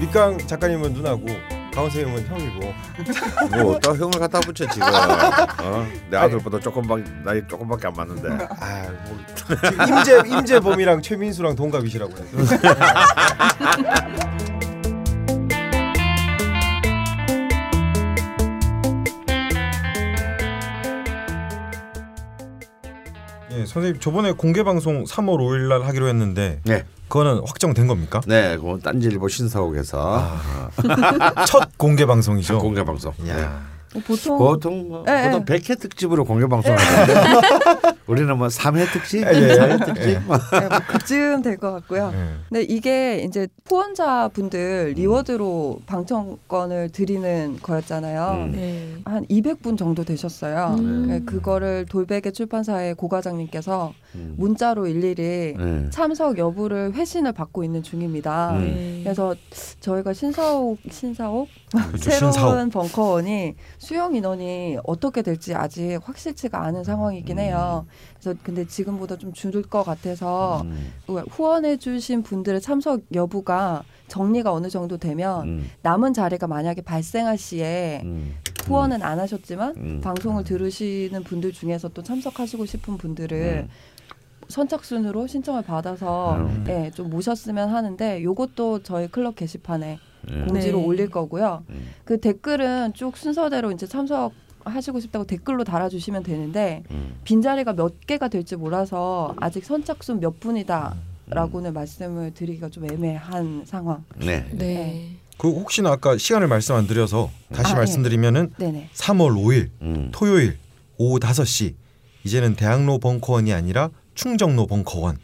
밑강 작가님은 누나고 강원 선생님은 형이고 뭐 또 형을 갖다 붙여 지금. 어? 내 아들보다 조금밖 나이 조금밖에 안 맞는데. 아, 뭐 지금 임재 임재범이랑 최민수랑 동갑이시라고 해 선생님 저번에 공개 방송 3월 5일 날 하기로 했는데 네. 그거는 확정된 겁니까? 네, 그건 딴지일보 신사옥에서 첫 공개 방송이죠. 공개 방송. 네. 야. 보통 보통 뭐, 예, 보통 예. 100회 특집으로 공개 방송하는데 우리는 뭐 3회 특집, 예, 예. 4회 특집. 뭐. 네, 뭐 그쯤 될 것 같고요. 예. 근데 이게 이제 후원자분들 리워드로 방청권을 드리는 거였잖아요. 음. 네. 한 200분 정도 되셨어요. 음. 네, 그거를 돌베개 출판사의 고 과장님께서 음. 문자로 일일이 네. 참석 여부를 회신을 받고 있는 중입니다. 음. 네. 그래서 저희가 신사옥 신사옥 새로운 신사옥. 벙커원이 수용 인원이 어떻게 될지 아직 확실치가 않은 상황이긴 해요. 그래서 근데 지금보다 좀 줄을 것 같아서 음. 후원해주신 분들의 참석 여부가 정리가 어느 정도 되면 음. 남은 자리가 만약에 발생할 시에 음. 후원은 안 하셨지만 음. 방송을 들으시는 분들 중에서 또 참석하시고 싶은 분들을 음. 선착순으로 신청을 받아서 음. 예, 좀 모셨으면 하는데 요것도 저희 클럽 게시판에 음. 공지로 네. 올릴 거고요. 음. 그 댓글은 쭉 순서대로 이제 참석 하시고 싶다고 댓글로 달아주시면 되는데 음. 빈자리가 몇 개가 될지 몰라서 아직 선착순 몇 음. 분이다 라고는 말씀을 드리기가 좀 애매한 상황. 네. 네. 그 혹시나 아까 시간을 말씀 안 드려서 다시 아, 예. 말씀드리면은 네네. 3월 5일 음. 토요일 오후 5시 이제는 대학로 벙커원이 아니라 충정로 벙커원.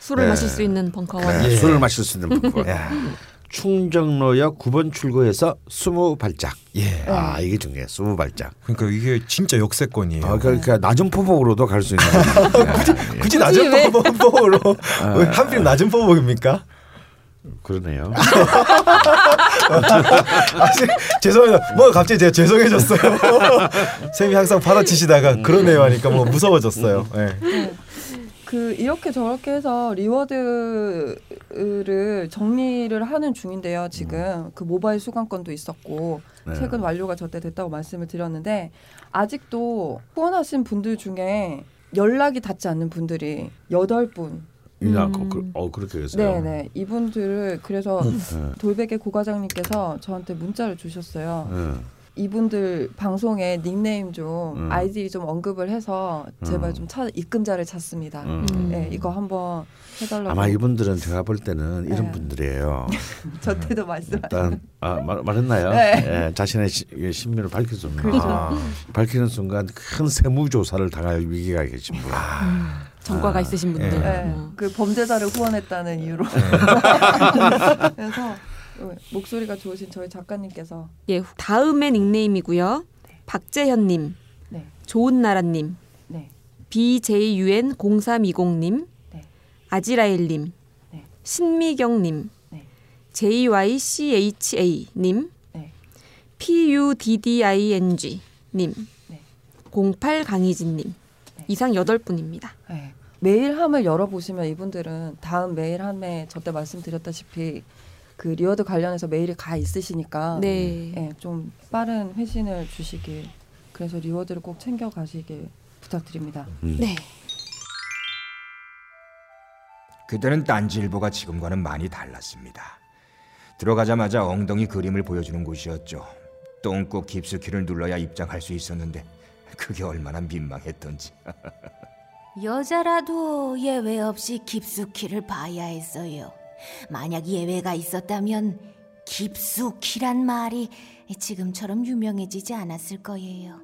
술을 네. 마실 수 있는 벙커원. 네, 예. 술을 마실 수 있는. 야, 충정로역 9번 출구에서 20발짝. 예. 아 이게 중요해. 20발짝. 그러니까 이게 진짜 역세권이에요. 아, 그러니까 낮은 포복으로도 갈 수 있는. 네. 굳이 낮은 왜? 포복으로 왜 하필 낮은 포복입니까? 그러네요. 아, 씨, 죄송합니다. 뭐 갑자기 제가 죄송해졌어요. 쌤이 항상 받아치시다가 그러네요 하니까 뭐 무서워졌어요. 예. 그 이렇게 저렇게 해서 reward를 정리를 하는 중인데요. 지금 그 모바일 수강권도 있었고 네. 최근 완료가 저때 됐다고 말씀을 드렸는데 아직도 후원하신 분들 중에 연락이 닿지 않는 분들이 여덟 분. 이나 음. 그, 어 그렇게 했어요. 네네 이분들을 그래서 네. 돌베개 고 과장님께서 저한테 문자를 주셨어요. 네. 이분들 방송에 닉네임 좀 음. 아이디 좀 언급을 해서 제발 음. 좀 찾, 입금자를 찾습니다. 음. 음. 네, 이거 한번 해달라고. 아마 이분들은 제가 볼 때는 이런 네. 분들이에요. 저 때도 말씀. 일단 아, 말, 말했나요? 네. 예, 자신의 시, 이 신변을 밝혀줍니다. 그렇죠. 아, 밝히는 순간 큰 세무 조사를 당할 위기가 계신 분. 전과가 아, 있으신 분들. 예. 네, 어. 그 범죄자를 후원했다는 이유로. 그래서 목소리가 좋으신 저희 작가님께서 예, 다음의 닉네임이고요. 박재현님, 네, 좋은 나라님, 네, BJUN0320님, 네. 아지라엘님, 네. 신미경님, 네. JYCHA님, 네. PUDDING님, 네. 08강희진님 이상 8분입니다. 네. 메일함을 열어보시면 이분들은 다음 메일함에 저때 말씀드렸다시피 그 reward 관련해서 메일이 가 있으시니까 네. 예, 좀 빠른 회신을 주시길 그래서 리워드를 꼭 챙겨 가시길 부탁드립니다. 음. 네. 그때는 딴지일보가 지금과는 많이 달랐습니다. 들어가자마자 엉덩이 그림을 보여주는 곳이었죠. 똥꼬 깊숙이를 눌러야 입장할 수 있었는데 그게 얼마나 민망했던지. 여자라도 예외 없이 깊숙이를 봐야 했어요. 만약 예외가 있었다면 깊숙이란 말이 지금처럼 유명해지지 않았을 거예요.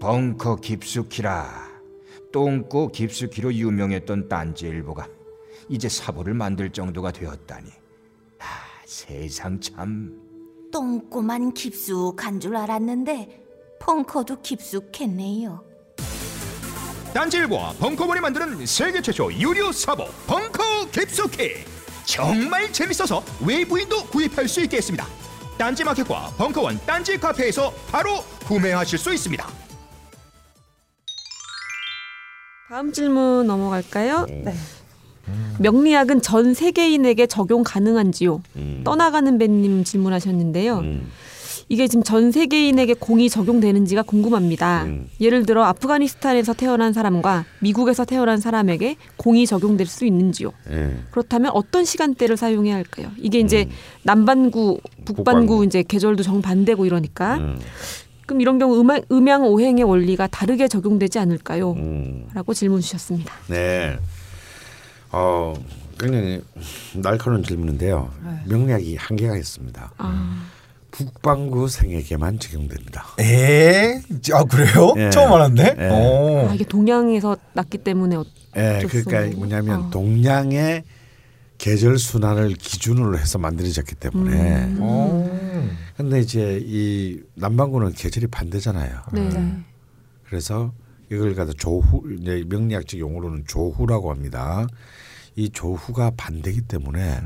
벙커 깊숙이라 똥꼬 깊숙이로 유명했던 딴지일보가 이제 사보를 만들 정도가 되었다니. 아, 세상 참. 똥꼬만 깊숙한 줄 알았는데 벙커도 깊숙했네요. 딴지일보와 벙커원이 만드는 세계 최초 유료 사보 벙커 깊숙이 정말 재밌어서 외부인도 구입할 수 있게 했습니다. 딴지마켓과 벙커원 딴지 카페에서 바로 구매하실 수 있습니다. 다음 질문 넘어갈까요? 네. 명리학은 전 세계인에게 적용 가능한지요? 음. 떠나가는 배님 질문하셨는데요. 음. 이게 지금 전 세계인에게 공이 적용되는지가 궁금합니다. 음. 예를 들어 아프가니스탄에서 태어난 사람과 미국에서 태어난 사람에게 공이 적용될 수 있는지요? 예. 그렇다면 어떤 시간대를 사용해야 할까요? 이게 이제 남반구, 북반구, 북반구. 이제 계절도 정반대고 이러니까 음. 그럼 이런 경우 음양, 음양 오행의 원리가 다르게 적용되지 않을까요? 음. 라고 질문 주셨습니다. 네. 어, 굉장히 날카로운 질문인데요. 명리학이 한계가 있습니다. 아, 북반구 생에게만 적용됩니다. 에? 아 그래요? 예. 처음 알았네. 예. 어. 아, 이게 동양에서 났기 때문에 어, 예, 그러니까. 뭐냐면 어. 동양의 계절 순환을 기준으로 해서 만들어졌기 때문에. 음. 어. 근데 이제 이 남반구는 계절이 반대잖아요. 네. 그래서 이걸 갖다 조후 이제 명리학적 용어로는 조후라고 합니다. 이 조후가 반대기 때문에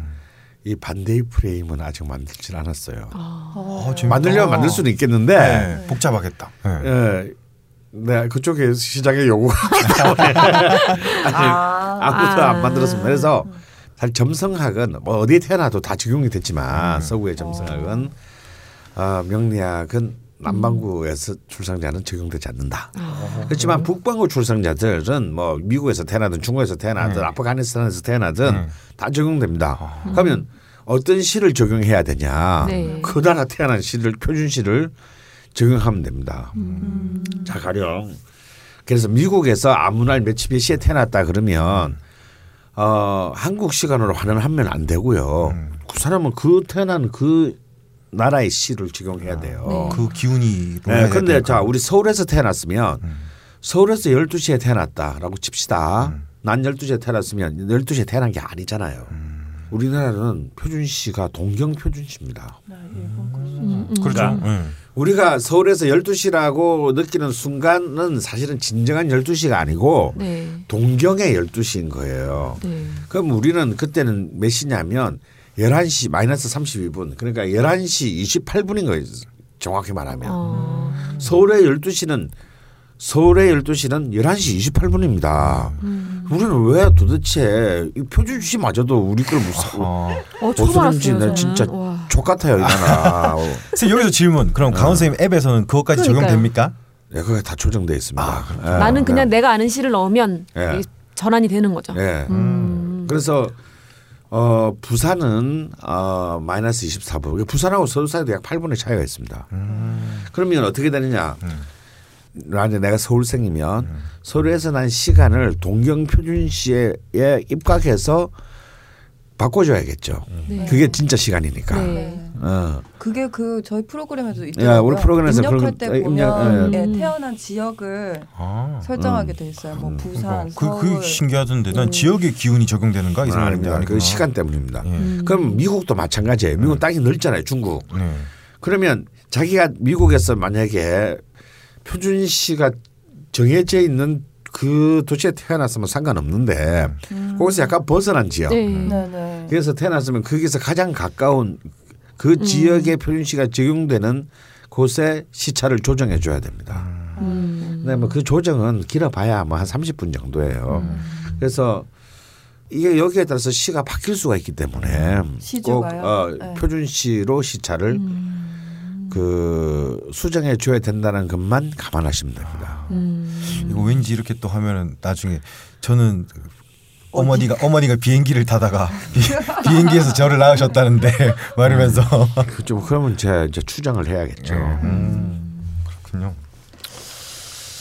이 반대의 프레임은 아직 만들진 않았어요. 어, 재밌다. 만들려면 만들 수는 있겠는데 네, 복잡하겠다. 네. 예. 네, 그쪽에 시장에 요구가 아, 아무도 아. 안 만들었습니다. 그래서 사실 점성학은 뭐 어디에 태어나도 다 적용이 됐지만 서구의 점성학은 어, 명리학은 남반구에서 출생자는 적용되지 않는다. 그렇지만 북반구 출생자들은 뭐 미국에서 태어나든 중국에서 태어나든 아프가니스탄에서 태어나든 다 적용됩니다. 그러면 어떤 시를 적용해야 되냐? 네. 그 나라 태어난 시를 표준 시를 적용하면 됩니다. 자 가령 그래서 미국에서 아무 날 며칠 몇 시에 태어났다 그러면 어 한국 시간으로 환원하면 안 되고요. 그 사람은 그 태어난 그 나라의 시를 적용해야 돼요. 그 기운이. 네, 근데 자 우리 서울에서 태어났으면 서울에서 12시에 태어났다라고 칩시다. 난 12시에 태어났으면 12시에 태어난 게 아니잖아요. 우리나라는 표준시가 동경 표준시입니다. 그렇죠. 네. 우리가 서울에서 12시라고 느끼는 순간은 사실은 진정한 12시가 아니고 네. 동경의 12시인 거예요. 네. 그럼 우리는 그때는 몇 시냐면 11시 마이너스 32분 그러니까 11시 28분인 거예요. 정확히 말하면. 어, 서울의 12시는 서울의 12시는 11시 28분입니다. 우리는 왜 도대체 이 표준시마저도 우리 걸 무슨 어. 어, 알았어요. 나. 진짜 와. 족 같아요 이 나라. 어. 선생님 여기서 질문. 그럼 강원 선생님 앱에서는 그것까지 그러니까요. 적용됩니까? 네, 그게 다 조정돼 있습니다. 예, 나는 그냥 네. 내가 아는 시를 넣으면 예. 전환이 되는 거죠. 예. 음. 그래서 어 부산은 어 마이너스 24분. 부산하고 서울 사이도 약 8분의 차이가 있습니다. 그러면 어떻게 되느냐? 만약 내가 서울생이면 서울에서 난 시간을 동경 표준시에 입각해서 바꿔줘야겠죠. 네. 그게 진짜 시간이니까. 네. 어. 그게 그 저희 프로그램에도 야, 있더라고요. 우리 프로그램에서 입력할 때 아, 입력, 보면 예. 예, 태어난 지역을 아. 설정하게 돼 있어요. 뭐 부산, 그, 서울. 그 신기하던데 난 지역의 기운이 적용되는가 이 아, 아닙니다. 그. 시간 때문입니다. 예. 그럼 미국도 마찬가지예요. 미국 땅이 넓잖아요. 중국. 네. 그러면 자기가 미국에서 만약에 표준시가 정해져 있는 그 도시에 태어났으면 상관없는데 거기서 약간 벗어난 지역. 네. 네네. 그래서 태어났으면 거기서 가장 가까운 그 지역의 표준시가 적용되는 곳에 시차를 조정해 줘야 됩니다. 음. 근데 뭐 그 조정은 길어봐야 뭐 한 30분 정도예요. 그래서 이게 여기에 따라서 시가 바뀔 수가 있기 때문에 꼭 시주가요? 어, 네. 표준시로 시차를 그 수정해 줘야 된다는 것만 감안하시면 됩니다. 이거 왠지 이렇게 또 하면은 나중에 저는 어머니가 어머니가 비행기를 타다가 비, 행기에서 저를 낳으셨다는데 말하면서 그좀 그러면 제가 이제 추정을 해야겠죠. 음, 그렇군요.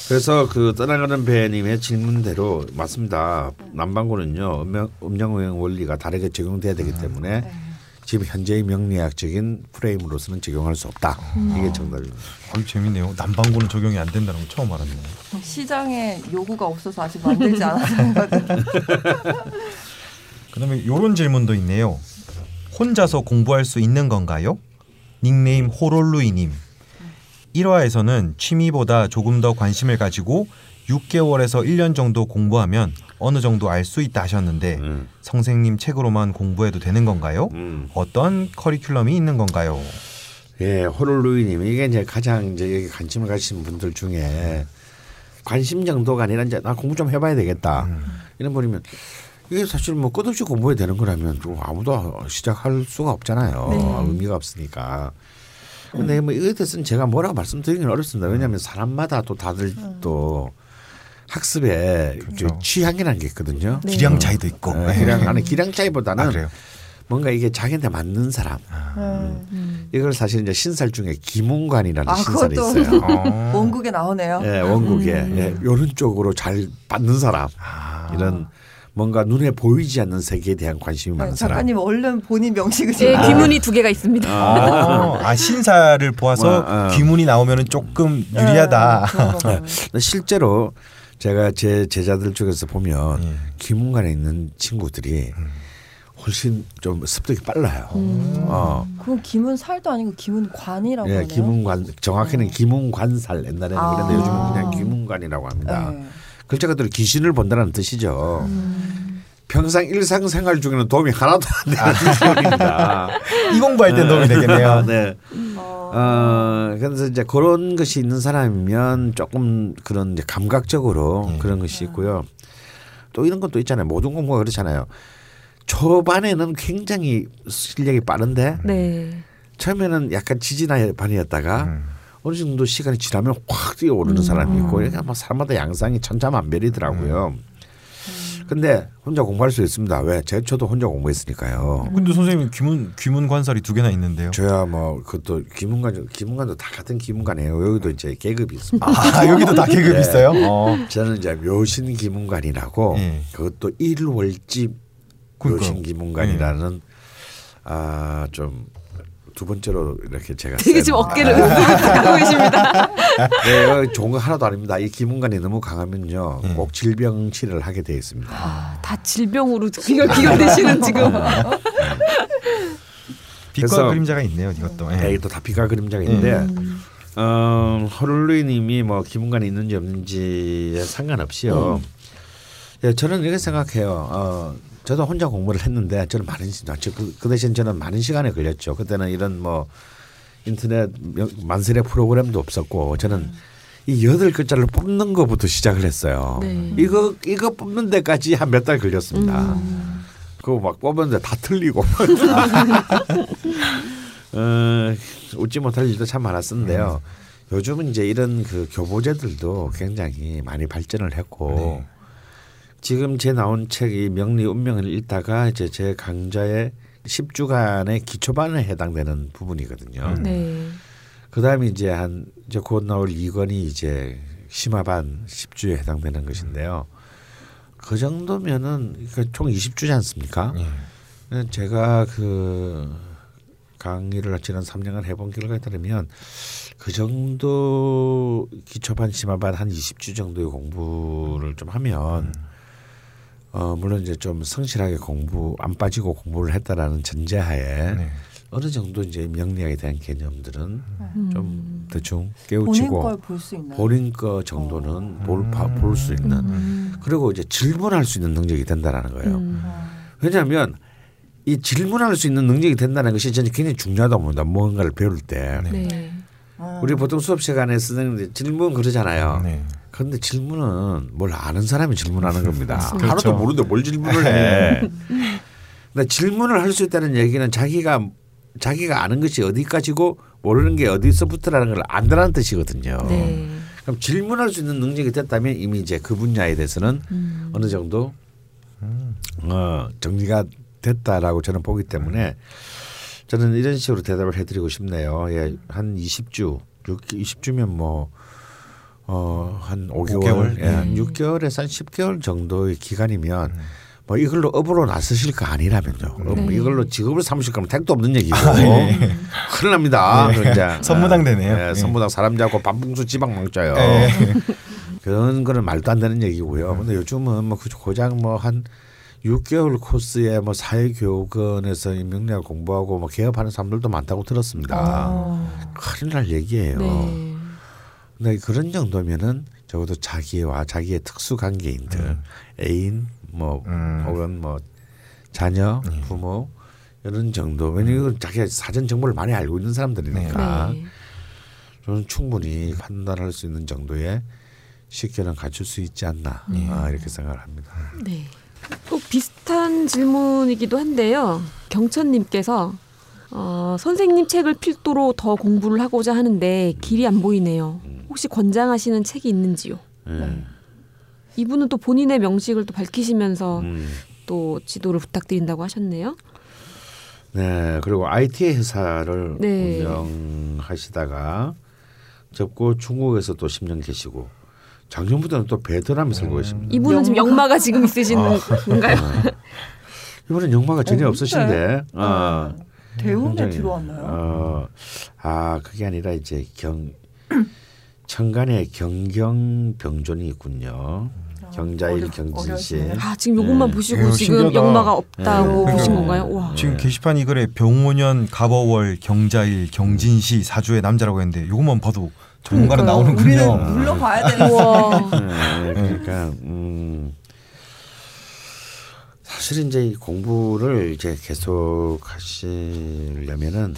그래서 그 떠나가는 배님의 질문대로 맞습니다. 남반구는요 음양 음양오행 원리가 다르게 적용돼야 되기 때문에 지금 현재의 명리학적인 프레임으로서는 적용할 수 없다. 이게 정답입니다. 어, 재밌네요. 남반구는 적용이 안 된다는 거 처음 알았네요. 시장에 요구가 없어서 아직 만들지 않았어요. 그다음에 이런 질문도 있네요. 혼자서 공부할 수 있는 건가요? 닉네임 호롤루이님. 1화에서는 취미보다 조금 더 관심을 가지고 6개월에서 1년 정도 공부하면 어느 정도 알 수 있다 하셨는데 음. 선생님 책으로만 공부해도 되는 건가요? 음. 어떤 커리큘럼이 있는 건가요? 예, 호롤루이님 이게 이제 가장 이제 여기 관심을 가지신 분들 중에 관심 정도가 아니라 이제 나 공부 좀 해봐야 되겠다 이런 분이면 이게 사실 뭐 끝없이 공부해야 되는 거라면 좀 아무도 시작할 수가 없잖아요. 네. 의미가 없으니까. 근데 뭐 이거에 대해서는 제가 뭐라고 말씀드리기는 어렵습니다. 왜냐하면 사람마다 또 다들 또 학습에 그렇죠. 그 취향이라는 게 있거든요. 네. 기량 차이도 있고. 네, 기량 안에 기량 차이보다는 아? 뭔가 이게 자기한테 맞는 사람. 음. 음. 이걸 사실 이제 신살 중에 기문관이라는 아, 신살이 그것도. 있어요. 어. 원국에 나오네요. 예, 원국에 음. 예, 이런 쪽으로 잘 받는 사람. 아. 이런 뭔가 눈에 보이지 않는 세계에 대한 관심이 네, 많은 사람. 작가님 얼른 본인 명식을 제 좀- 귀문이 두 개가 있습니다. 아, 아 신사를 보아서 뭐, 어. 귀문이 나오면은 조금 네, 유리하다. 근데 실제로 제가 제 제자들 쪽에서 보면 예. 기문관에 있는 친구들이 훨씬 좀 습득이 빨라요. 어, 그건 김은살도 아니고 김은관이라고 예, 하네요. 기문관 정확히는 기문관살 옛날에는 아. 그랬는데 요즘은 그냥 기문관이라고 합니다. 네. 글자 그대로 귀신을 본다는 뜻이죠. 음. 평상 일상생활 중에는 도움이 하나도 안 되는 기분입니다. 이 공부할 땐 도움이 되겠네요. 네. 어, 어, 그래서 이제 그런 것이 있는 사람이면 조금 그런 이제 감각적으로 예. 그런 것이 있고요. 또 이런 것도 있잖아요. 모든 공부가 그렇잖아요. 초반에는 굉장히 실력이 빠른데 네. 처음에는 약간 지지난반이었다가 음. 어느 정도 시간이 지나면 확 뛰어오르는 사람이 있고 이렇게 막 사람마다 양상이 천차만별이더라고요. 근데 혼자 공부할 수 있습니다. 왜? 제 저도 혼자 공부했으니까요. 근데 선생님 귀문 귀문 관살이 두 개나 있는데요. 저야 뭐 그것도 기문관 기문관도 다 같은 기문관이에요. 여기도 이제 계급이 있습니다. 아 여기도 다 계급 네. 있어요? 어. 저는 이제 묘신 기문관이라고 예. 그것도 일월집. 묘신 기문관이라는 아좀 두 번째로 이렇게 제가 되게 센- 지금 어깨를 으쓱하고 계십니다. 네, 좋은 거 하나도 아닙니다. 이 기문관이 너무 강하면요, 예. 꼭 질병 치료를 하게 되어 있습니다. 아, 다 질병으로 기가 기가되시는 지금. 빛과 그래서- 그림자가 있네요. 이것도. 예. 네, 이게 또 다피가 그림자가 있는데, 음. 어, 허룰루이님이 뭐 기문관이 있는지 없는지에 상관없이요. 예, 저는 이렇게 생각해요. 어, 저도 혼자 공부를 했는데 저는 많은 그, 그 대신 저는 많은 시간이 걸렸죠. 그때는 이런 뭐 인터넷 명- 만세대 프로그램도 없었고 저는 이 여덟 글자를 뽑는 것부터 시작을 했어요. 네. 이거 이거 뽑는 데까지 한 몇 달 걸렸습니다. 음. 그거 막 뽑았는데 다 틀리고. 어, 웃지 못할 일도 참 많았었는데요. 요즘은 이제 이런 그 교보제들도 굉장히 많이 발전을 했고 지금 제 나온 책이 명리 운명을 읽다가 이제 제 강좌의 10주간의 기초반에 해당되는 부분이거든요. 네. 그다음에 이제 한 이제 곧 나올 2권이 이제 심화반 10주에 해당되는 것인데요. 그 정도면은 그러니까 총 20주지 않습니까? 예. 제가 그 강의를 지난 3년간 해본 결과에 따르면 그 정도 기초반 심화반 한 20주 정도의 공부를 좀 하면 어 물론 이제 좀 성실하게 공부 안 빠지고 공부를 했다라는 전제하에 네. 어느 정도 이제 명리학에 대한 개념들은 음. 좀 대충 깨우치고 걸볼수 있나요? 본인 거 정도는 볼수 있는 음. 그리고 이제 질문할 수 있는 능력이 된다라는 거예요. 음. 왜냐하면 이 질문할 수 있는 능력이 된다는 것이 저는 굉장히 중요하다고 봅니다. 무언가를 배울 때. 네. 어. 우리 보통 수업 시간에 선생님들 질문 그러잖아요. 네. 그런데 질문은 뭘 아는 사람이 질문하는 겁니다. 그렇죠. 하나도 모르는데 뭘 질문을 해. 근데 질문을 할 수 있다는 얘기는 자기가 자기가 아는 것이 어디까지고 모르는 게 어디서부터라는 걸 안다는 뜻이거든요. 네. 그럼 질문할 수 있는 능력이 됐다면 이미 이제 그 분야에 대해서는 음. 어느 정도 어, 정리가 됐다라고 저는 보기 때문에 저는 이런 식으로 대답을 해드리고 싶네요. 예, 한 20주, 6, 20주면 뭐 어, 한 5개월, 오개월? 예, 한 6개월에서 한 10개월 정도의 기간이면 뭐 이걸로 업으로 나서실 거 아니라면요. 어, 네. 이걸로 직업을 삼으실 거면 택도 없는 얘기고 예. 큰일 납니다. 네. 진짜. 선무당 되네요. 예, 예. 선무당 사람 잡고 반풍수 지방 먹자요. 예. 그런 거는 말도 안 되는 얘기고요. 근데 요즘은 뭐그 고작 뭐한 6개월 코스에 뭐 사회교육원에서 이 명리학 공부하고 뭐 개업하는 사람들도 많다고 들었습니다. 어. 큰일 날 얘기예요. 네. 근데 그런 정도면은 적어도 자기와 자기의 특수 관계인들, 애인, 뭐 음. 혹은 뭐 자녀, 부모 이런 정도. 왜냐면 자기가 사전 정보를 많이 알고 있는 사람들이니까 네. 저는 충분히 판단할 수 있는 정도의 식견은 갖출 수 있지 않나 아, 이렇게 생각을 합니다. 네. 꼭 비슷한 질문이기도 한데요. 경천님께서 어, 선생님 책을 필두로 더 공부를 하고자 하는데 길이 안 보이네요. 혹시 권장하시는 책이 있는지요? 예. 이분은 또 본인의 명식을 또 밝히시면서 음. 또 지도를 부탁드린다고 하셨네요. 네, 그리고 IT 회사를 네. 운영하시다가 접고 중국에서 또 10년 계시고 작년부터는 또 베트남에 살고 계십니다. 이분은 지금 영마가 지금 있으신 건가요? 이번엔 영마가 전혀 어, 없으신데. 어, 대운에 굉장히, 들어왔나요? 어, 아 그게 아니라 이제 경 천간에 경경병존이 있군요. 경자일 어려- 경진시. 아 지금 요것만 네. 보시고 에휴, 지금 신기하다. 영마가 없다고 네. 보신 건가요? 와. 지금 게시판 이 글에 병오년 갑어월 경자일 경진시 사주의 남자라고 했는데 이것만 봐도 전문가는. 나오는군요. 우리는 물러봐야 되는 우와. 네, 그러니까 음, 사실 이제 이 공부를 이제 계속 하시려면은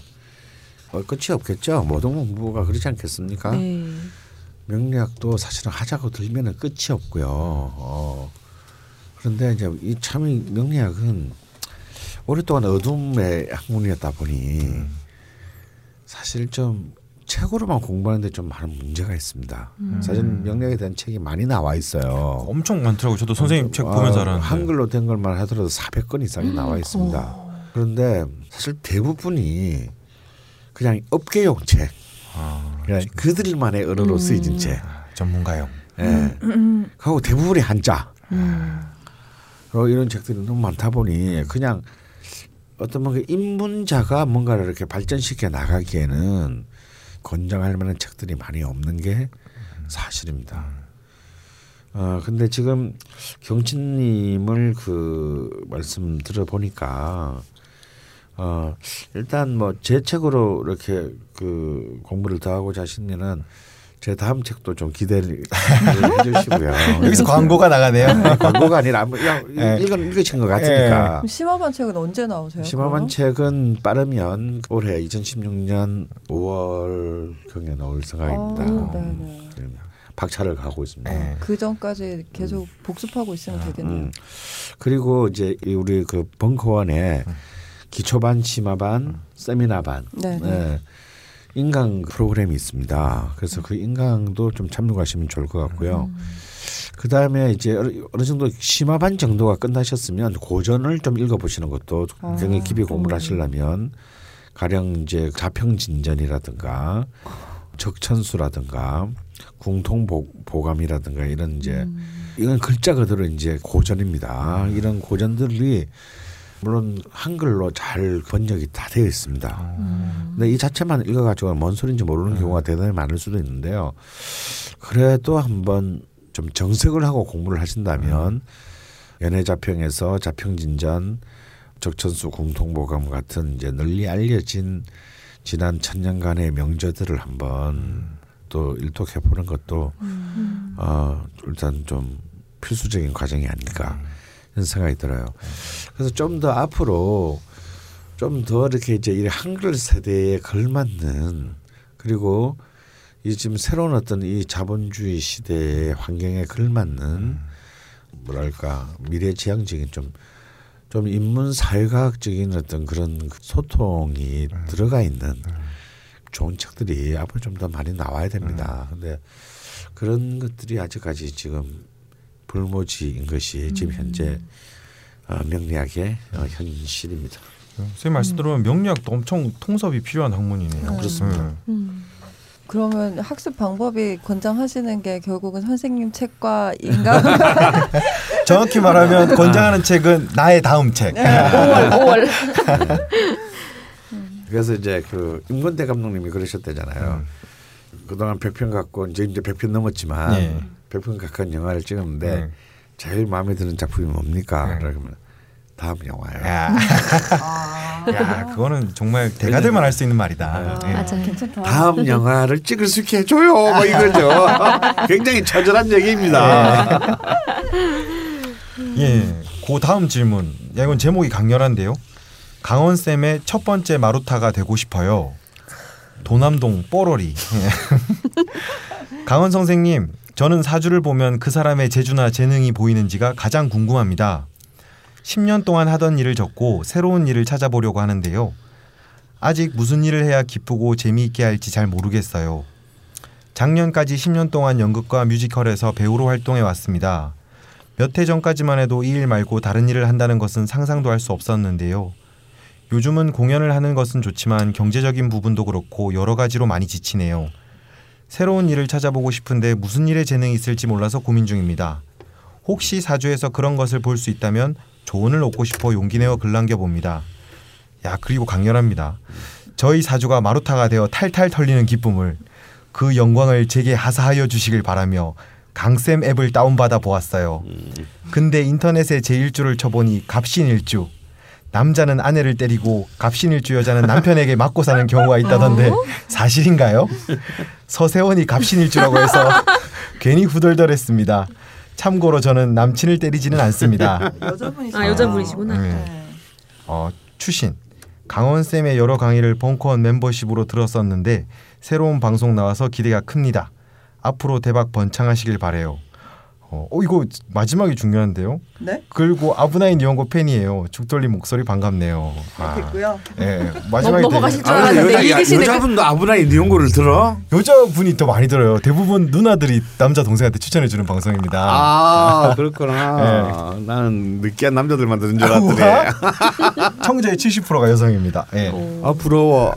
어, 끝이 없겠죠. 모든 공부가 그렇지 않겠습니까? 네. 명리학도 사실은 하자고 들면은 끝이 없고요. 어. 그런데 이제 이 참이 명리학은 오랫동안 어둠의 학문이었다 보니 사실 좀 책으로만 공부하는데 좀 많은 문제가 있습니다. 사실 명리학에 대한 책이 많이 나와 있어요. 엄청 많더라고요. 저도 선생님 책 보면서 아, 알았는데. 한글로 된 것만 하더라도 400건 이상이 나와 있습니다. 그런데 사실 대부분이 그냥 업계용 책, 아, 그냥 그들만의 언어로 쓰여진 책. 전문가용. 예. 하고 대부분이 한자. 음. 어, 이런 책들이 너무 많다 보니 그냥 어떤 뭔가 입문자가 뭔가를 이렇게 발전시켜 나가기에는 권장할 만한 책들이 많이 없는 게 사실입니다. 어 근데 지금 경친님을 그 말씀 들어보니까 어 일단 뭐 제 책으로 이렇게 그 공부를 더 하고자 하시면은 제 다음 책도 좀 기대를 해주시고요. 여기서 광고가 나가네요. 광고가 아니라 뭐 그냥 예. 읽은 읽으신 것 같으니까. 그럼 심화반 책은 언제 나오세요? 심화반? 책은 빠르면 올해 2016년 5월 경에 나올 생각입니다. 어, 네네. 음, 박차를 가고 있습니다. 네. 그 전까지 계속 복습하고 있으면 되겠네요. 음. 그리고 이제 이 우리 그 벙커원에 기초반, 심화반, 세미나반, 네. 네. 인강 프로그램이 있습니다. 그래서 그 인강도 좀 참여하시면 좋을 것 같고요. 그 다음에 이제 어느 어느 정도 심화반 정도가 끝나셨으면 고전을 좀 읽어보시는 것도 굉장히 깊이 공부를 하시려면 가령 이제 자평진전이라든가 적천수라든가 궁통보감이라든가 이런 이제 이건 글자 그대로 이제 고전입니다. 이런 고전들이 물론 한글로 잘 번역이 다 되어 있습니다. 근데 이 자체만 읽어가지고 뭔 소리인지 모르는 경우가 대단히 많을 수도 있는데요. 그래도 한번 좀 정색을 하고 공부를 하신다면 연애자평에서 자평진전, 적천수 공통보감 같은 이제 널리 알려진 지난 천년간의 명저들을 한번 또 일독해 보는 것도 어 일단 좀 필수적인 과정이 아닐까. 이런 생각이 들어요. 그래서 좀 더 앞으로 좀 더 이렇게 이제 이 한글 세대에 걸맞는 그리고 이 지금 새로운 어떤 이 자본주의 시대의 환경에 걸맞는 뭐랄까 미래지향적인 좀좀 인문 사회과학적인 어떤 그런 소통이 들어가 있는 좋은 책들이 앞으로 좀 더 많이 나와야 됩니다. 근데 그런 것들이 아직까지 지금 불모지인 것이 지금 현재 어, 명리학의 어, 현실입니다. 선생님 말씀 들으면 명리학도 엄청 통섭이 필요한 학문이네요. 그렇습니다. 음. 그러면 학습 방법이 권장하시는 게 결국은 선생님 책과 인강 정확히 말하면 권장하는 책은 나의 다음 책. 5월 5월. 그래서 이제 그 임건대 감독님이 그러셨대잖아요. 그동안 100편 갖고 이제 이제 100편 넘었지만 예. 100편 가까운 영화를 찍었는데 네. 제일 마음에 드는 작품이 뭡니까? 네. 그러면 다음 영화예요. 야. 야, 그거는 정말 대가들만 할 수 있는 말이다. 예. 맞아요. 괜찮다. 다음 영화를 찍을 수 있게 해줘요. 뭐 이거죠. 굉장히 처절한 얘기입니다. 예. 그 다음 질문. 야, 이건 제목이 강렬한데요. 강원 쌤의 첫 번째 마루타가 되고 싶어요. 도남동 뽀로리. 예. 강원 선생님, 저는 사주를 보면 그 사람의 재주나 재능이 보이는지가 가장 궁금합니다. 10년 동안 하던 일을 접고 새로운 일을 찾아보려고 하는데요. 아직 무슨 일을 해야 기쁘고 재미있게 할지 잘 모르겠어요. 작년까지 10년 동안 연극과 뮤지컬에서 배우로 활동해 왔습니다. 몇 해 전까지만 해도 이 일 말고 다른 일을 한다는 것은 상상도 할 수 없었는데요. 요즘은 공연을 하는 것은 좋지만 경제적인 부분도 그렇고 여러 가지로 많이 지치네요. 새로운 일을 찾아보고 싶은데 무슨 일에 재능이 있을지 몰라서 고민 중입니다. 혹시 사주에서 그런 것을 볼 수 있다면 조언을 얻고 싶어 용기 내어 글 남겨 봅니다. 야 그리고 강렬합니다. 저희 사주가 마루타가 되어 탈탈 털리는 기쁨을 그 영광을 제게 하사하여 주시길 바라며 강쌤 앱을 다운받아 보았어요. 근데 인터넷에 제 일주를 쳐보니 갑신일주. 남자는 아내를 때리고 갑신일주 여자는 남편에게 맞고 사는 경우가 있다던데 사실인가요? 서세원이 갑신일주라고 해서 괜히 후덜덜했습니다. 참고로 저는 남친을 때리지는 않습니다. 여자분이시죠. 아, 여자분이시구나. 네. 네. 어, 추신 강원 쌤의 여러 강의를 벙커원 멤버십으로 들었었는데 새로운 방송 나와서 기대가 큽니다. 앞으로 대박 번창하시길 바래요. 어, 어, 이거 마지막이 중요한데요. 네? 그리고 아브나인 이용고 팬이에요. 죽돌림 목소리 반갑네요. 아, 됐고요. 예, 마지막에 넘- 넘어가실 줄 아, 알았는데 여자, 여자분도 아브나인 이용고를 들어? 여자분이 더 많이 들어요. 대부분 누나들이 남자 동생한테 추천해 주는 방송입니다. 아 그렇구나. 나는 느끼한 남자들만 들은 줄 알았더니. 청자의 70%가 여성입니다. 예. 아 부러워.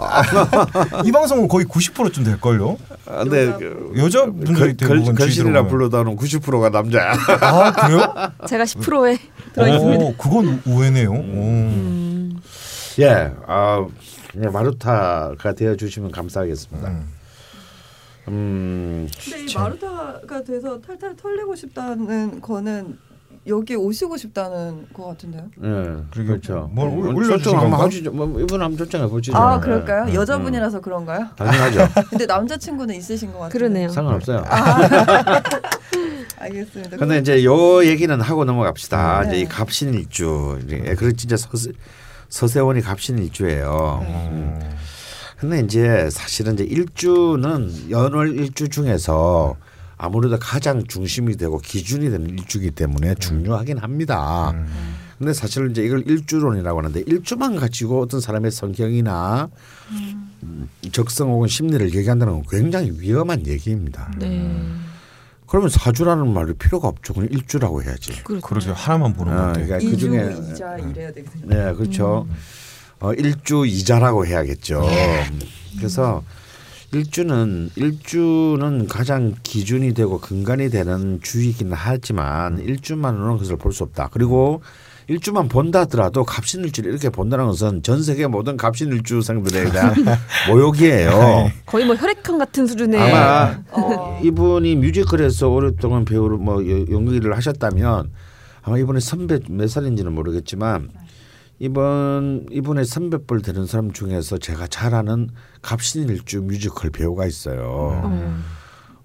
이 방송은 거의 90%좀 될 걸요. 아, 근데 그, 여자분들이 걸- 대부분 걸- 걸신이라 주의들어보면. 불러다는 90%가 남 자야. 아 그래요? 제가 10%에 들어있습니다. 오, 그건 우회네요. 오. 음. 예, 아 예, 마루타가 되어 주시면 감사하겠습니다. 음. 음, 근데 이 마루타가 돼서 탈탈 털리고 싶다는 거는 여기 오시고 싶다는 거 같은데요. 예, 그러게, 그렇죠. 뭘 뭐, 올려주신 건가? 하시죠. 뭐 이분 한번 초청해 보시죠. 아 예. 그럴까요? 음, 여자분이라서 그런가요? 음. 당연하죠. 근데 남자친구는 있으신 것 같아요. 그러네요. 상관없어요. 알겠습니다. 근데 이제 요 얘기는 하고 넘어갑시다. 네. 이제 이 갑신일주. 이제 그래 진짜 서세, 서세원이 갑신일주예요. 음. 근데 이제 사실은 이제 일주는 연월 일주 중에서 아무래도 가장 중심이 되고 기준이 되는 일주이기 때문에 중요하긴 합니다. 근데 사실은 이제 이걸 일주론이라고 하는데 일주만 가지고 어떤 사람의 성격이나 음, 적성 혹은 심리를 얘기한다는 건 굉장히 위험한 얘기입니다. 네. 그러면 사주라는 말이 필요가 없죠. 그냥 일주라고 해야지. 그렇죠. 하나만 보는 아, 건데. 그러니까 그 이주 중에 이자 이래야 되거든요. 네 그렇죠. 어, 일주 이자라고 해야겠죠. 그래서 일주는 일주는 가장 기준이 되고 근간이 되는 주이긴 하지만 일주만으로는 그것을 볼 수 없다. 그리고 일주만 본다 하더라도 갑신일주를 이렇게 본다는 것은 전 세계 모든 갑신일주생들에 대한 모욕이에요. 거의 뭐 혈액형 같은 수준의 아마 어. 이분이 뮤지컬에서 오랫동안 배우를 뭐 여- 연기를 하셨다면 아마 이분의 선배 몇 살인지는 모르겠지만 이번 이분의 선배뻘 되는 사람 중에서 제가 잘 아는 갑신일주 뮤지컬 배우가 있어요. 어.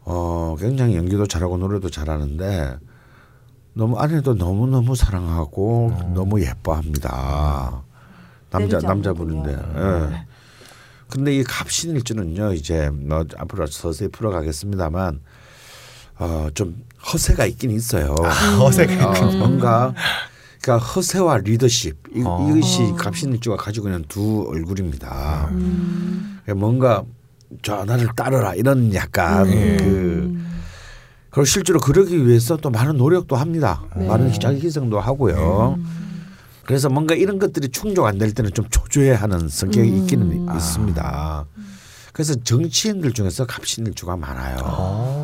어 굉장히 연기도 잘하고 노래도 잘하는데 너무 아내도 너무 너무 사랑하고 너무 예뻐합니다. 남자 남자분인데. 예. 근데 이 갑신일주는요 이제 뭐 앞으로 서서히 풀어가겠습니다만 어좀 허세가 있긴 있어요. 어색해. 어, 뭔가 그러니까 허세와 리더십 이, 어. 이것이 갑신일주가 가지고 있는 두 얼굴입니다. 음. 그러니까 뭔가 저 나를 따르라 이런 약간 음. 그 그리고 실제로 그러기 위해서 또 많은 노력도 합니다. 네. 많은 자기 희생도 하고요. 그래서 뭔가 이런 것들이 충족 안 될 때는 좀 초조해 하는 성격이 음. 있기는 있습니다. 그래서 정치인들 중에서 갑신일주가 많아요.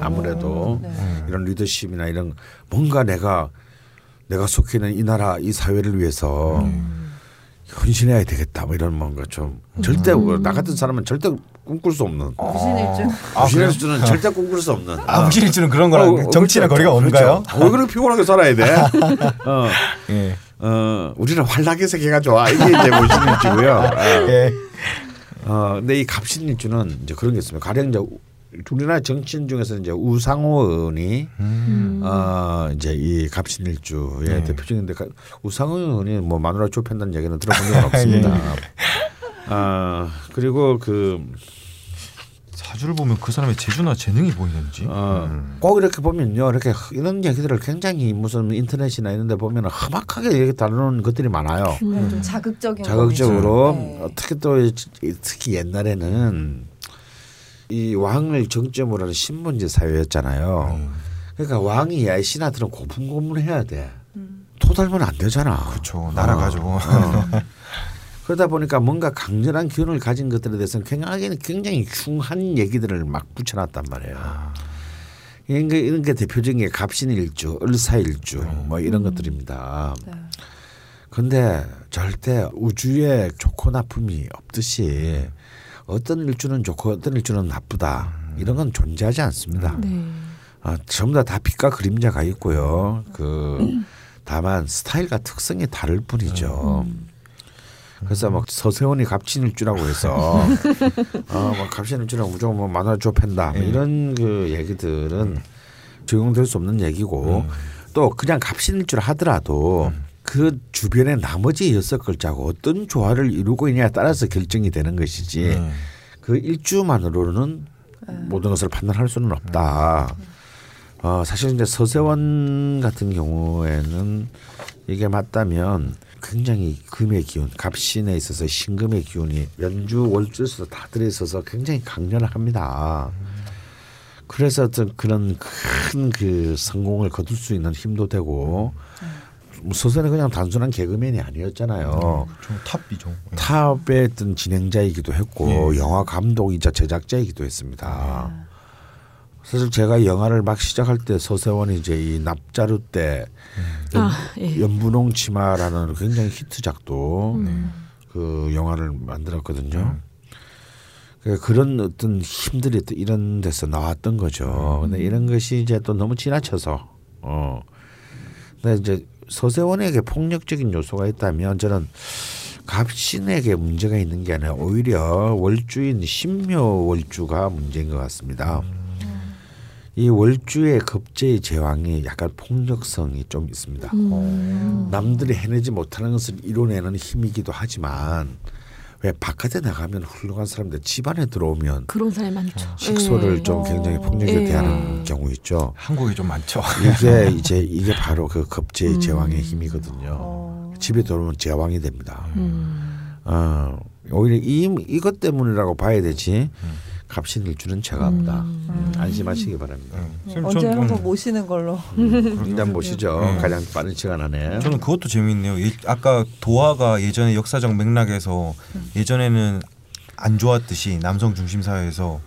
아 무래도 네. 이런 리더십이나 이런 뭔가 내가 내가 속해 있는 이 나라 이 사회를 위해서 헌신해야 되겠다 뭐 이런 뭔가 좀 절대 나 같은 사람은 절대 꿈꿀 수 없는 무신일주. 아, 그래요? 무신일주는 절대 꿈꿀 수 없는 아, 무신일주는 그런 거랑 어, 어, 정치나 그렇죠. 거리가 없는가요? 그렇죠. 왜 그렇게 피곤하게 살아야 돼? 어, 예. 어, 우리는 활락의 세계가 좋아. 이게 이제 무신일주고요. 어. 예. 어, 근데 이 갑신일주는 이제 그런 게 있습니다. 가령 이제 우- 우리나라 정치인 중에서 이제 우상호 의원이 어, 이제 이 갑신일주의 네. 대표적인데 가- 우상호 의원이 뭐 마누라 좁힌다는 얘기는 들어본 적은 없습니다. 아 그리고 그 사주를 보면 그 사람의 재주나 재능이 보이는지. 어, 음. 꼭 이렇게 보면요, 이렇게 이런 얘기들을 굉장히 무슨 인터넷이나 이런데 보면 험악하게 얘기 다루는 것들이 많아요. 네, 좀 자극적인 자극적으로. 네. 특히 또 이- 특히 옛날에는 이 왕을 정점으로 하는 신분제 사회였잖아요. 음. 그러니까 왕이 야 신하들은 고분고분해야 돼. 음. 토달면 안 되잖아. 그렇죠. 나라 가지고. 어. 그러다 보니까 뭔가 강렬한 기운을 가진 것들에 대해서는 굉장히 굉장히 흉한 얘기들을 막 붙여놨단 말이에요. 이런 게 이런 게 대표적인 게 갑신일주, 을사일주 뭐 이런 것들입니다. 네. 근데 절대 우주에 좋고 나쁨이 없듯이 어떤 일주는 좋고 어떤 일주는 나쁘다 이런 건 존재하지 않습니다. 네. 아, 전부 다, 다 빛과 그림자가 있고요. 그 다만 스타일과 특성이 다를 뿐이죠. 그래서 막 서세원이 갑신 일주라고 해서 어뭐 갑신 일주랑 무조건 뭐 만화 좁힌다 뭐 예. 이런 그 얘기들은 적용될 수 없는 얘기고 또 그냥 갑신 일주를 하더라도 그 주변의 나머지 여섯 글자고 어떤 조화를 이루고 있냐에 따라서 결정이 되는 것이지 음. 그 일주만으로는 모든 것을 판단할 수는 없다. 어, 사실 이제 서세원 같은 경우에는 이게 맞다면 굉장히 금의 기운, 갑신에 있어서 신금의 기운이 연주 월주에서 다 들어있어서 굉장히 강렬합니다. 그래서 어떤 그런 큰 그 성공을 거둘 수 있는 힘도 되고 뭐 서세는 그냥 단순한 개그맨이 아니었잖아요. 좀 탑이죠. 탑의 어떤 진행자이기도 했고 예. 영화 감독이자 제작자이기도 했습니다. 사실 제가 영화를 막 시작할 때 서세원이 이제 이 납자루 때 아, 예. 연분홍 치마라는 굉장히 히트작도 그 영화를 만들었거든요. 그 그런 어떤 힘들이 또 이런 데서 나왔던 거죠. 근데 이런 것이 이제 또 너무 지나쳐서 어. 근데 이제 서세원에게 폭력적인 요소가 있다면 저는 갑신에게 문제가 있는 게 아니라 오히려 월주인 신묘 월주가 문제인 것 같습니다. 이 월주의 급제의 제왕이 약간 폭력성이 좀 있습니다. 음. 남들이 해내지 못하는 것을 이뤄내는 힘이기도 하지만 왜 바깥에 나가면 훌륭한 사람들 집안에 들어오면 그런 사람이 많죠. 식소를 예. 좀 굉장히 폭력에 예. 대하는 경우 있죠. 한국이 좀 많죠. 이게 이제 이게 바로 그 급제의 음. 제왕의 힘이거든요. 어. 집에 들어오면 제왕이 됩니다. 음. 어, 오히려 이 이것 때문이라고 봐야 되지. 갑신일주는 제가 없다. 음. 음, 안심하시기 바랍니다. 네, 선생님, 언제 전- 한번 음. 모시는 걸로. 일단 보시죠. 음. 가장 빠른 시간 안에. 저는 그것도 재미있네요. 예- 아까 도화가 예전에 역사적 맥락에서 예전에는 안 좋았듯이 남성 중심 사회에서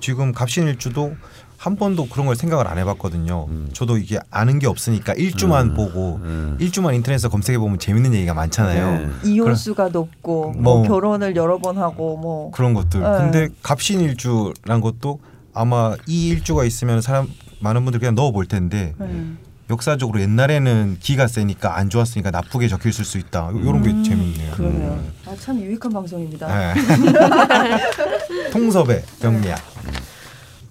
지금 갑신일주도 한 번도 그런 걸 생각을 안 해봤거든요. 저도 이게 아는 게 없으니까 일주만 보고 음. 일주만 인터넷에서 검색해 보면 재밌는 얘기가 많잖아요. 네. 이혼 수가 높고 뭐, 뭐. 결혼을 여러 번 하고 뭐 그런 것들. 네. 근데 갑신 일주란 것도 아마 이 일주가 있으면 사람 많은 분들 그냥 넣어 볼 텐데 음. 역사적으로 옛날에는 기가 세니까 안 좋았으니까 나쁘게 적혀 있을 수 있다. 이런 게 재밌네요. 그러네요. 아, 참 유익한 방송입니다. 네. 통섭의 병리야.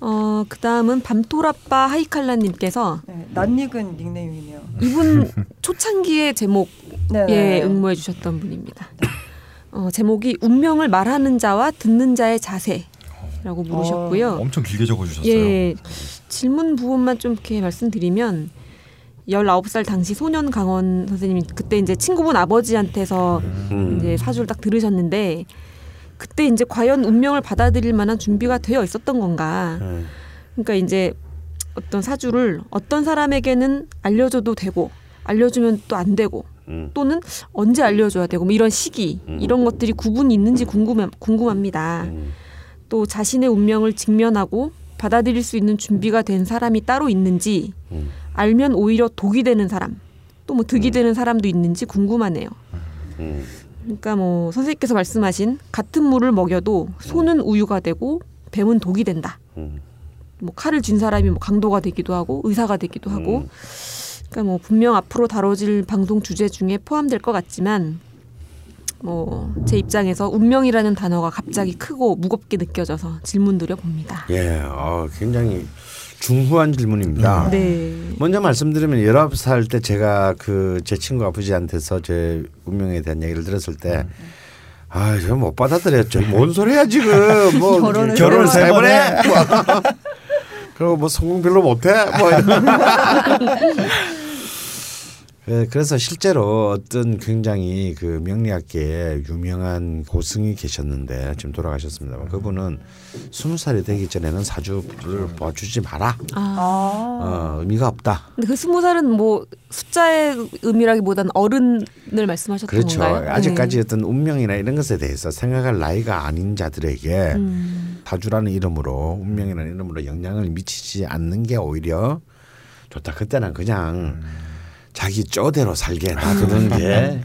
어, 그 다음은 밤토라빠 하이칼라님께서 네, 낯익은 닉네임이네요. 이분 초창기의 제목 네, 예, 네. 응모해 주셨던 분입니다. 어, 제목이 운명을 말하는 자와 듣는 자의 자세 라고 물으셨고요. 엄청 길게 적어주셨어요. 예. 질문 부분만 좀 이렇게 말씀드리면 19살 당시 소년 강원 선생님이 그때 이제 친구분 아버지한테서 음. 이제 사주를 딱 들으셨는데 그때 이제 과연 운명을 받아들일 만한 준비가 되어 있었던 건가? 네. 그러니까 이제 어떤 사주를 어떤 사람에게는 알려줘도 되고 알려주면 또 안 되고 음. 또는 언제 알려줘야 되고 뭐 이런 시기 음. 이런 것들이 구분이 있는지 궁금해, 궁금합니다. 음. 또 자신의 운명을 직면하고 받아들일 수 있는 준비가 된 사람이 따로 있는지 음. 알면 오히려 독이 되는 사람 또 뭐 득이 되는 사람도 있는지 궁금하네요. 음. 그러니까 뭐 선생님께서 말씀하신 같은 물을 먹여도 소는 우유가 되고 뱀은 독이 된다. 음. 뭐 칼을 쥔 사람이 뭐 강도가 되기도 하고 의사가 되기도 하고 음. 그러니까 뭐 분명 앞으로 다뤄질 방송 주제 중에 포함될 것 같지만 뭐 제 입장에서 운명이라는 단어가 갑자기 크고 무겁게 느껴져서 질문 드려 봅니다. 예, 어, 굉장히 중후한 질문입니다. 네. 먼저 말씀드리면 19살 때 제가 그 제 친구 아버지한테서 제 운명에 대한 얘기를 들었을 때 아, 저 못 받아들였죠. 뭔 소리야 지금? 뭐 결혼을 결혼을 세세번번 해? 뭐. 그리고 뭐 성공 별로 못해? 뭐 그래서 실제로 어떤 굉장히 그 명리학계에 유명한 고승이 계셨는데 지금 돌아가셨습니다만 그분은 스무 살이 되기 전에는 사주를 봐주지 마라. 아. 아. 어, 의미가 없다. 근데 그 스무 살은 뭐 숫자의 의미라기보다는 어른을 말씀하셨던 그렇죠. 건가요? 아직까지 네. 어떤 운명이나 이런 것에 대해서 생각할 나이가 아닌 자들에게 음. 사주라는 이름으로 운명이라는 이름으로 영향을 미치지 않는 게 오히려 좋다. 그때는 그냥 자기 쪼대로 살게 놔두는 게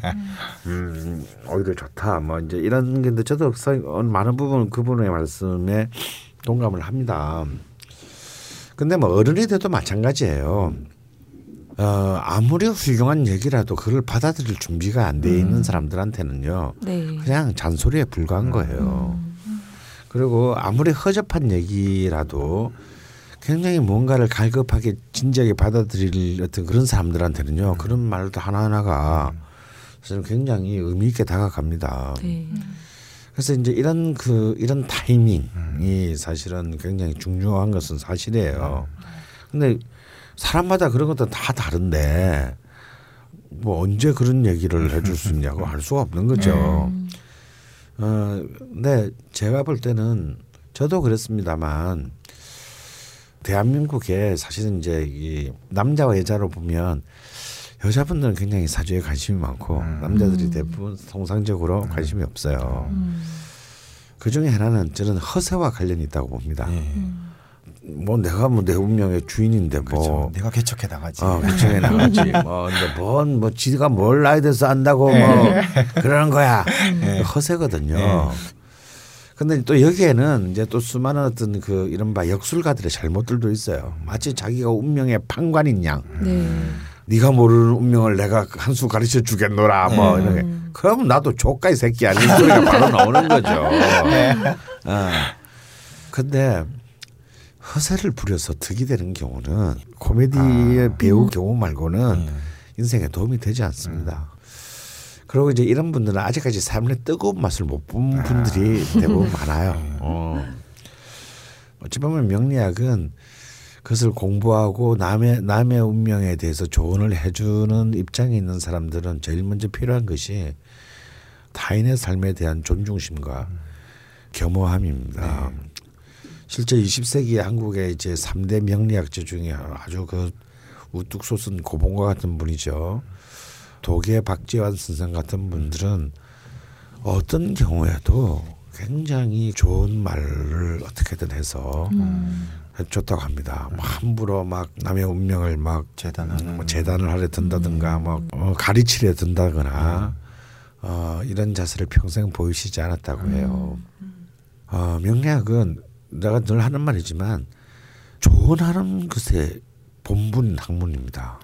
음, 오히려 좋다. 뭐 이제 이런 건데 저도 서- 어, 많은 부분 그분의 말씀에 동감을 합니다. 근데 뭐 어른이 돼도 마찬가지예요. 어, 아무리 훌륭한 얘기라도 그걸 받아들일 준비가 안돼 있는 사람들한테는요. 네. 그냥 잔소리에 불과한 거예요. 그리고 아무리 허접한 얘기라도 굉장히 뭔가를 갈급하게 진지하게 받아들일 어떤 그런 사람들한테는요. 그런 말도 하나하나가 사실 굉장히 의미 있게 다가갑니다. 네. 그래서 이제 이런 그 이런 타이밍이 사실은 굉장히 중요한 것은 사실이에요. 근데 사람마다 그런 것도 다 다른데 뭐 언제 그런 얘기를 해줄 수 있냐고 할 수가 없는 거죠. 어, 근데 제가 볼 때는 저도 그랬습니다만 대한민국에 사실은 이제 이 남자와 여자로 보면 여자분들은 굉장히 사주에 관심이 많고 남자들이 대부분 통상적으로 관심이 없어요. 그 중에 하나는 저는 허세와 관련이 있다고 봅니다. 예. 뭐 내가 뭐 내 운명의 주인인데 그렇죠. 뭐 내가 개척해 나가지. 어, 그쪽에 나가지. 뭐, 근데 뭔, 뭐, 지가 뭘 나에 대해서 안다고 뭐, 그러는 거야. 허세거든요. 근데 또 여기에는 이제 또 수많은 어떤 그 이른바 역술가들의 잘못들도 있어요. 마치 자기가 운명의 판관인 양. 네. 네가 모르는 운명을 내가 한 수 가르쳐 주겠노라 뭐 이렇게. 그럼 나도 조카 이 새끼야. 이 소리가 바로 나오는 거죠. 어. 근데 허세를 부려서 득이 되는 경우는 코미디의 배우 경우 말고는 인생에 도움이 되지 않습니다. 그리고 이제 이런 분들은 아직까지 삶의 뜨거운 맛을 못 본 분들이 대부분 많아요. 어. 어찌 보면 명리학은 그것을 공부하고 남의 남의 운명에 대해서 조언을 해주는 입장에 있는 사람들은 제일 먼저 필요한 것이 타인의 삶에 대한 존중심과 겸허함입니다. 실제 20세기 한국의 이제 3대 명리학자 중에 아주 그 우뚝 솟은 고봉과 같은 분이죠. 독일 박지환 선생 같은 분들은 어떤 경우에도 굉장히 좋은 말을 어떻게든 해서 좋다고 합니다. 뭐 함부로 막 남의 운명을 막 재단하는. 뭐 재단을 하려 든다든가 뭐 어, 가르치려 든다거나 어, 이런 자세를 평생 보이시지 않았다고 해요. 어, 명리학은 내가 늘 하는 말이지만 조언하는 것의 본분 학문입니다.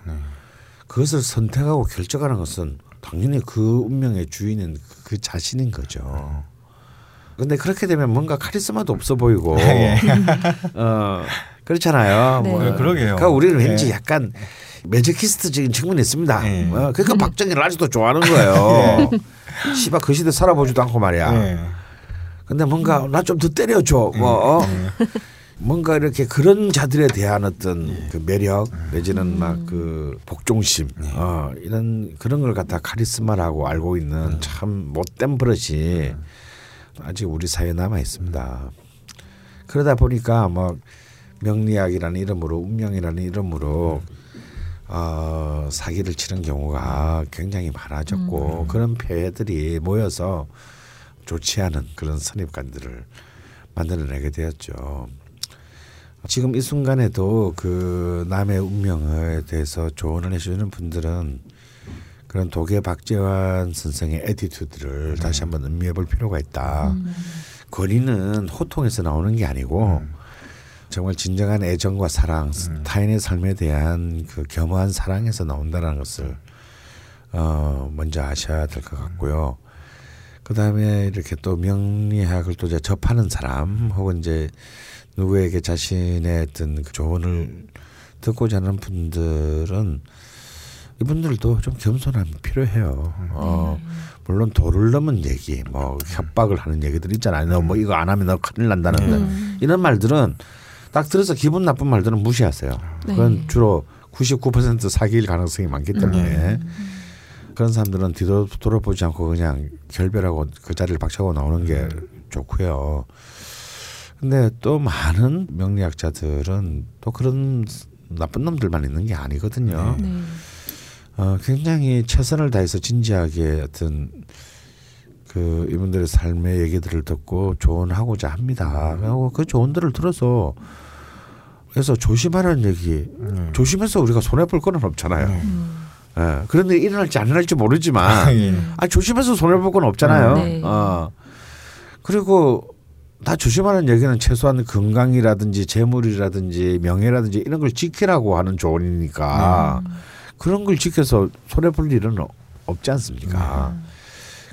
그것을 선택하고 결정하는 것은 당연히 그 운명의 주인은 그 자신인 거죠. 근데 그렇게 되면 뭔가 카리스마도 없어 보이고 어 그렇잖아요. 네. 뭐, 네, 그러게요. 그러니까 우리는 왠지 네. 약간 매저키스트적인 측면이 있습니다. 네. 어, 그러니까 박정희를 아직도 좋아하는 거예요. 씨발 그 시대 살아보지도 않고 말이야. 예. 근데 뭔가 나 좀 더 때려줘. 뭐 어? 뭔가 이렇게 그런 자들에 대한 어떤 그 매력 내지는 막그 복종심 어, 이런 그런 걸 갖다 카리스마라고 알고 있는 참 못된 버릇이 아직 우리 사회에 남아 있습니다. 그러다 보니까 뭐 명리학이라는 이름으로 운명이라는 이름으로 어, 사기를 치는 경우가 굉장히 많아졌고 그런 폐해들이 모여서 좋지 않은 그런 선입관들을 만들어내게 되었죠. 지금 이 순간에도 그 남의 운명에 대해서 조언을 해주는 분들은 그런 도계 박재완 선생의 attitude를 다시 한번 음미해 볼 필요가 있다. 권위는 호통에서 나오는 게 아니고 정말 진정한 애정과 사랑, 타인의 삶에 대한 그 겸허한 사랑에서 나온다는 것을 어 먼저 아셔야 될 것 같고요. 그 다음에 이렇게 또 명리학을 또 이제 접하는 사람 혹은 이제 누구에게 자신의 어떤 그 조언을 듣고자 하는 분들은 이분들도 좀 겸손함이 필요해요. 어, 물론 도를 넘은 얘기, 뭐 협박을 하는 얘기들 있잖아요. 너 뭐 이거 안 하면 너 큰일 난다는데 음. 이런 말들은 딱 들어서 기분 나쁜 말들은 무시하세요. 네. 그건 주로 99% 사기일 가능성이 많기 때문에 그런 사람들은 뒤도 돌아보지 않고 그냥 결별하고 그 자리를 박차고 나오는 게 좋고요. 근데 또 많은 명리학자들은 또 그런 나쁜 놈들만 있는 게 아니거든요. 네. 어, 굉장히 최선을 다해서 진지하게 어떤 그 이분들의 삶의 얘기들을 듣고 조언하고자 합니다. 그리고 그 조언들을 들어서 그래서 조심하라는 얘기. 조심해서 우리가 손해 볼 거는 없잖아요. 예. 그런데 일어날지 안 일어날지 모르지만 예. 아 조심해서 손해 볼 건 없잖아요. 네. 어. 그리고 다 조심하는 얘기는 최소한 건강이라든지 재물이라든지 명예라든지 이런 걸 지키라고 하는 조언이니까 그런 걸 지켜서 손해 볼 일은 어- 없지 않습니까?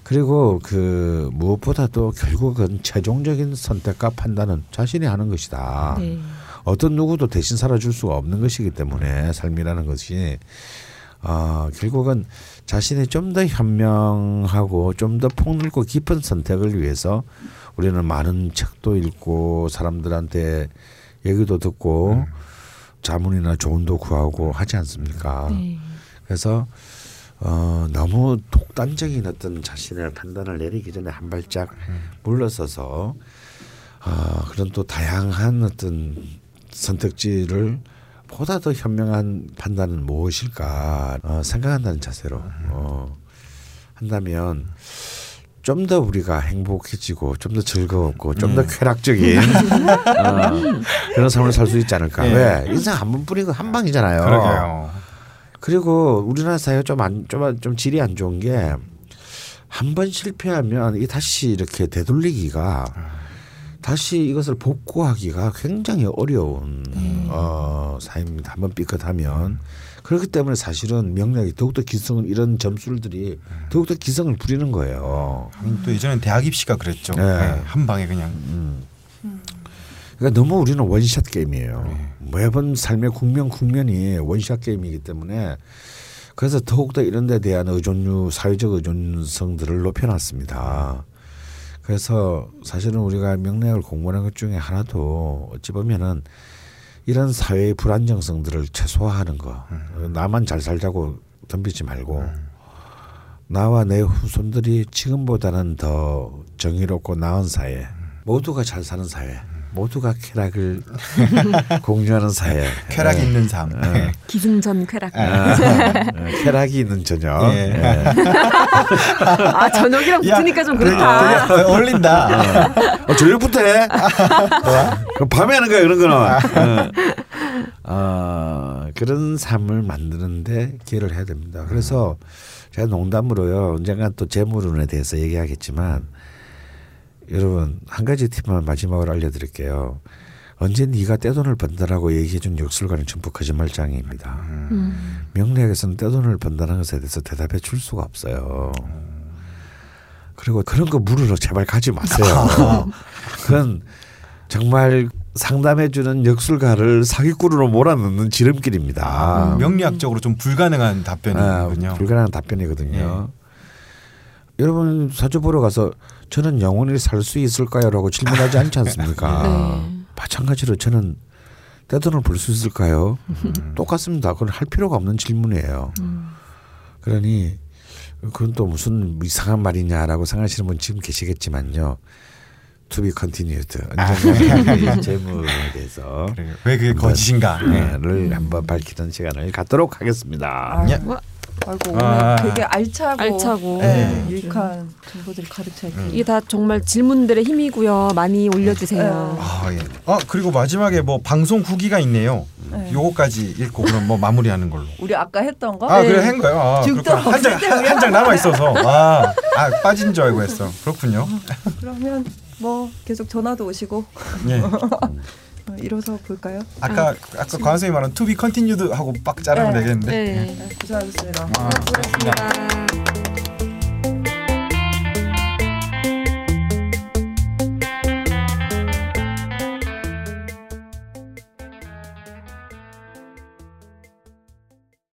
그리고 그 무엇보다도 결국은 최종적인 선택과 판단은 자신이 하는 것이다. 네. 어떤 누구도 대신 살아줄 수가 없는 것이기 때문에 삶이라는 것이 어, 결국은 자신이 좀 더 현명하고 좀 더 폭넓고 깊은 선택을 위해서 우리는 많은 책도 읽고 사람들한테 얘기도 듣고 자문이나 조언도 구하고 하지 않습니까? 네. 그래서 어, 너무 독단적인 어떤 자신의 판단을 내리기 전에 한 발짝 물러서서 어, 그런 또 다양한 어떤 선택지를 보다 더 현명한 판단은 무엇일까 어, 생각한다는 자세로 어, 한다면 좀 더 우리가 행복해지고 좀 더 즐거웠고 좀더 쾌락적인 어, 그런 삶을 살 수 있지 않을까. 예. 왜? 인생 한 번뿐이고 한 방이잖아요. 그러게요. 그리고 우리나라 사회가 좀안좀 좀 질이 안 좋은 게 한 번 실패하면 이 다시 이렇게 되돌리기가 다시 이것을 복구하기가 굉장히 어려운 어, 사회입니다. 한번 삐끗하면 그렇기 때문에 사실은 명략이 더욱더 기성을 이런 점술들이 더욱더 기성을 부리는 거예요. 또 예전엔 대학 입시가 그랬죠. 네. 네, 한 방에 그냥 그러니까 너무 우리는 원샷 게임이에요. 매번 삶의 국면 국면이 원샷 게임이기 때문에 그래서 더욱더 이런 데 대한 의존류 사회적 의존성들을 높여놨습니다. 그래서 사실은 우리가 명례학을 공부하는 것 중에 하나도 어찌 보면은 이런 사회의 불안정성들을 최소화하는 거. 나만 잘 살자고 덤비지 말고 나와 내 후손들이 지금보다는 더 정의롭고 나은 사회, 모두가 잘 사는 사회, 모두가 쾌락을 공유하는 사회, 쾌락 예. 있는 삶. 네. 기승전 쾌락. 아, 예, 쾌락이 있는 저녁. 예. 예. 아 저녁이랑 야, 붙으니까 좀 되게, 그렇다. 되게 어울린다. 어, 저녁부터 해. 그럼 밤에 하는 거야 그런 거는. 어. 어, 그런 삶을 만드는데 기회를 해야 됩니다. 그래서 제가 농담으로요. 언젠가 또 재물운에 대해서 얘기하겠지만 여러분 한 가지 팁만 마지막으로 알려드릴게요. 언제 네가 떼돈을 번다라고 얘기해준 역술가는 전부 거짓말장애입니다. 음. 명리학에서는 떼돈을 번다는 것에 대해서 대답해 줄 수가 없어요. 그리고 그런 거 물으러 제발 가지 마세요. 그건 정말 상담해주는 역술가를 사기꾼으로 몰아넣는 지름길입니다. 명리학적으로 좀 불가능한 아, 답변이군요. 불가능한 답변이거든요. 여러분 사주 보러 가서 저는 영원히 살 수 있을까요?라고 질문하지 않지 않습니까? 네. 마찬가지로 저는 떼돈을 벌 수 있을까요? 똑같습니다. 그건 할 필요가 없는 질문이에요. 그러니 그건 또 무슨 이상한 말이냐라고 생각하시는 분 지금 계시겠지만요. To be continued. 언젠가 이 재물에 대해서. 왜 그게 거짓인가? 네. 를 한번 밝히는 시간을 갖도록 하겠습니다. 예. 아이고 오늘 아. 되게 알차고, 알차고. 네, 네. 유익한 정보들이 가득 차 있고 이게 다 정말 질문들의 힘이고요. 많이 올려주세요. 아, 예. 아 그리고 마지막에 뭐 방송 후기가 있네요. 네. 요거까지 읽고 그럼 뭐 마무리하는 걸로. 우리 아까 했던 거 아 그래 한 거요. 아, 지금 그렇구나. 또 한장 없을 때한장 남아 있어서 아, 아 빠진 줄 알고 했어. 그렇군요. 그러면 뭐 계속 전화도 오시고 예. 어, 일어서 볼까요? 아까 아까 관 선생님 말한 to be continued 하고 빡 자르면 네. 되겠는데. 네. 네, 고생하셨습니다. 아, 고맙습니다.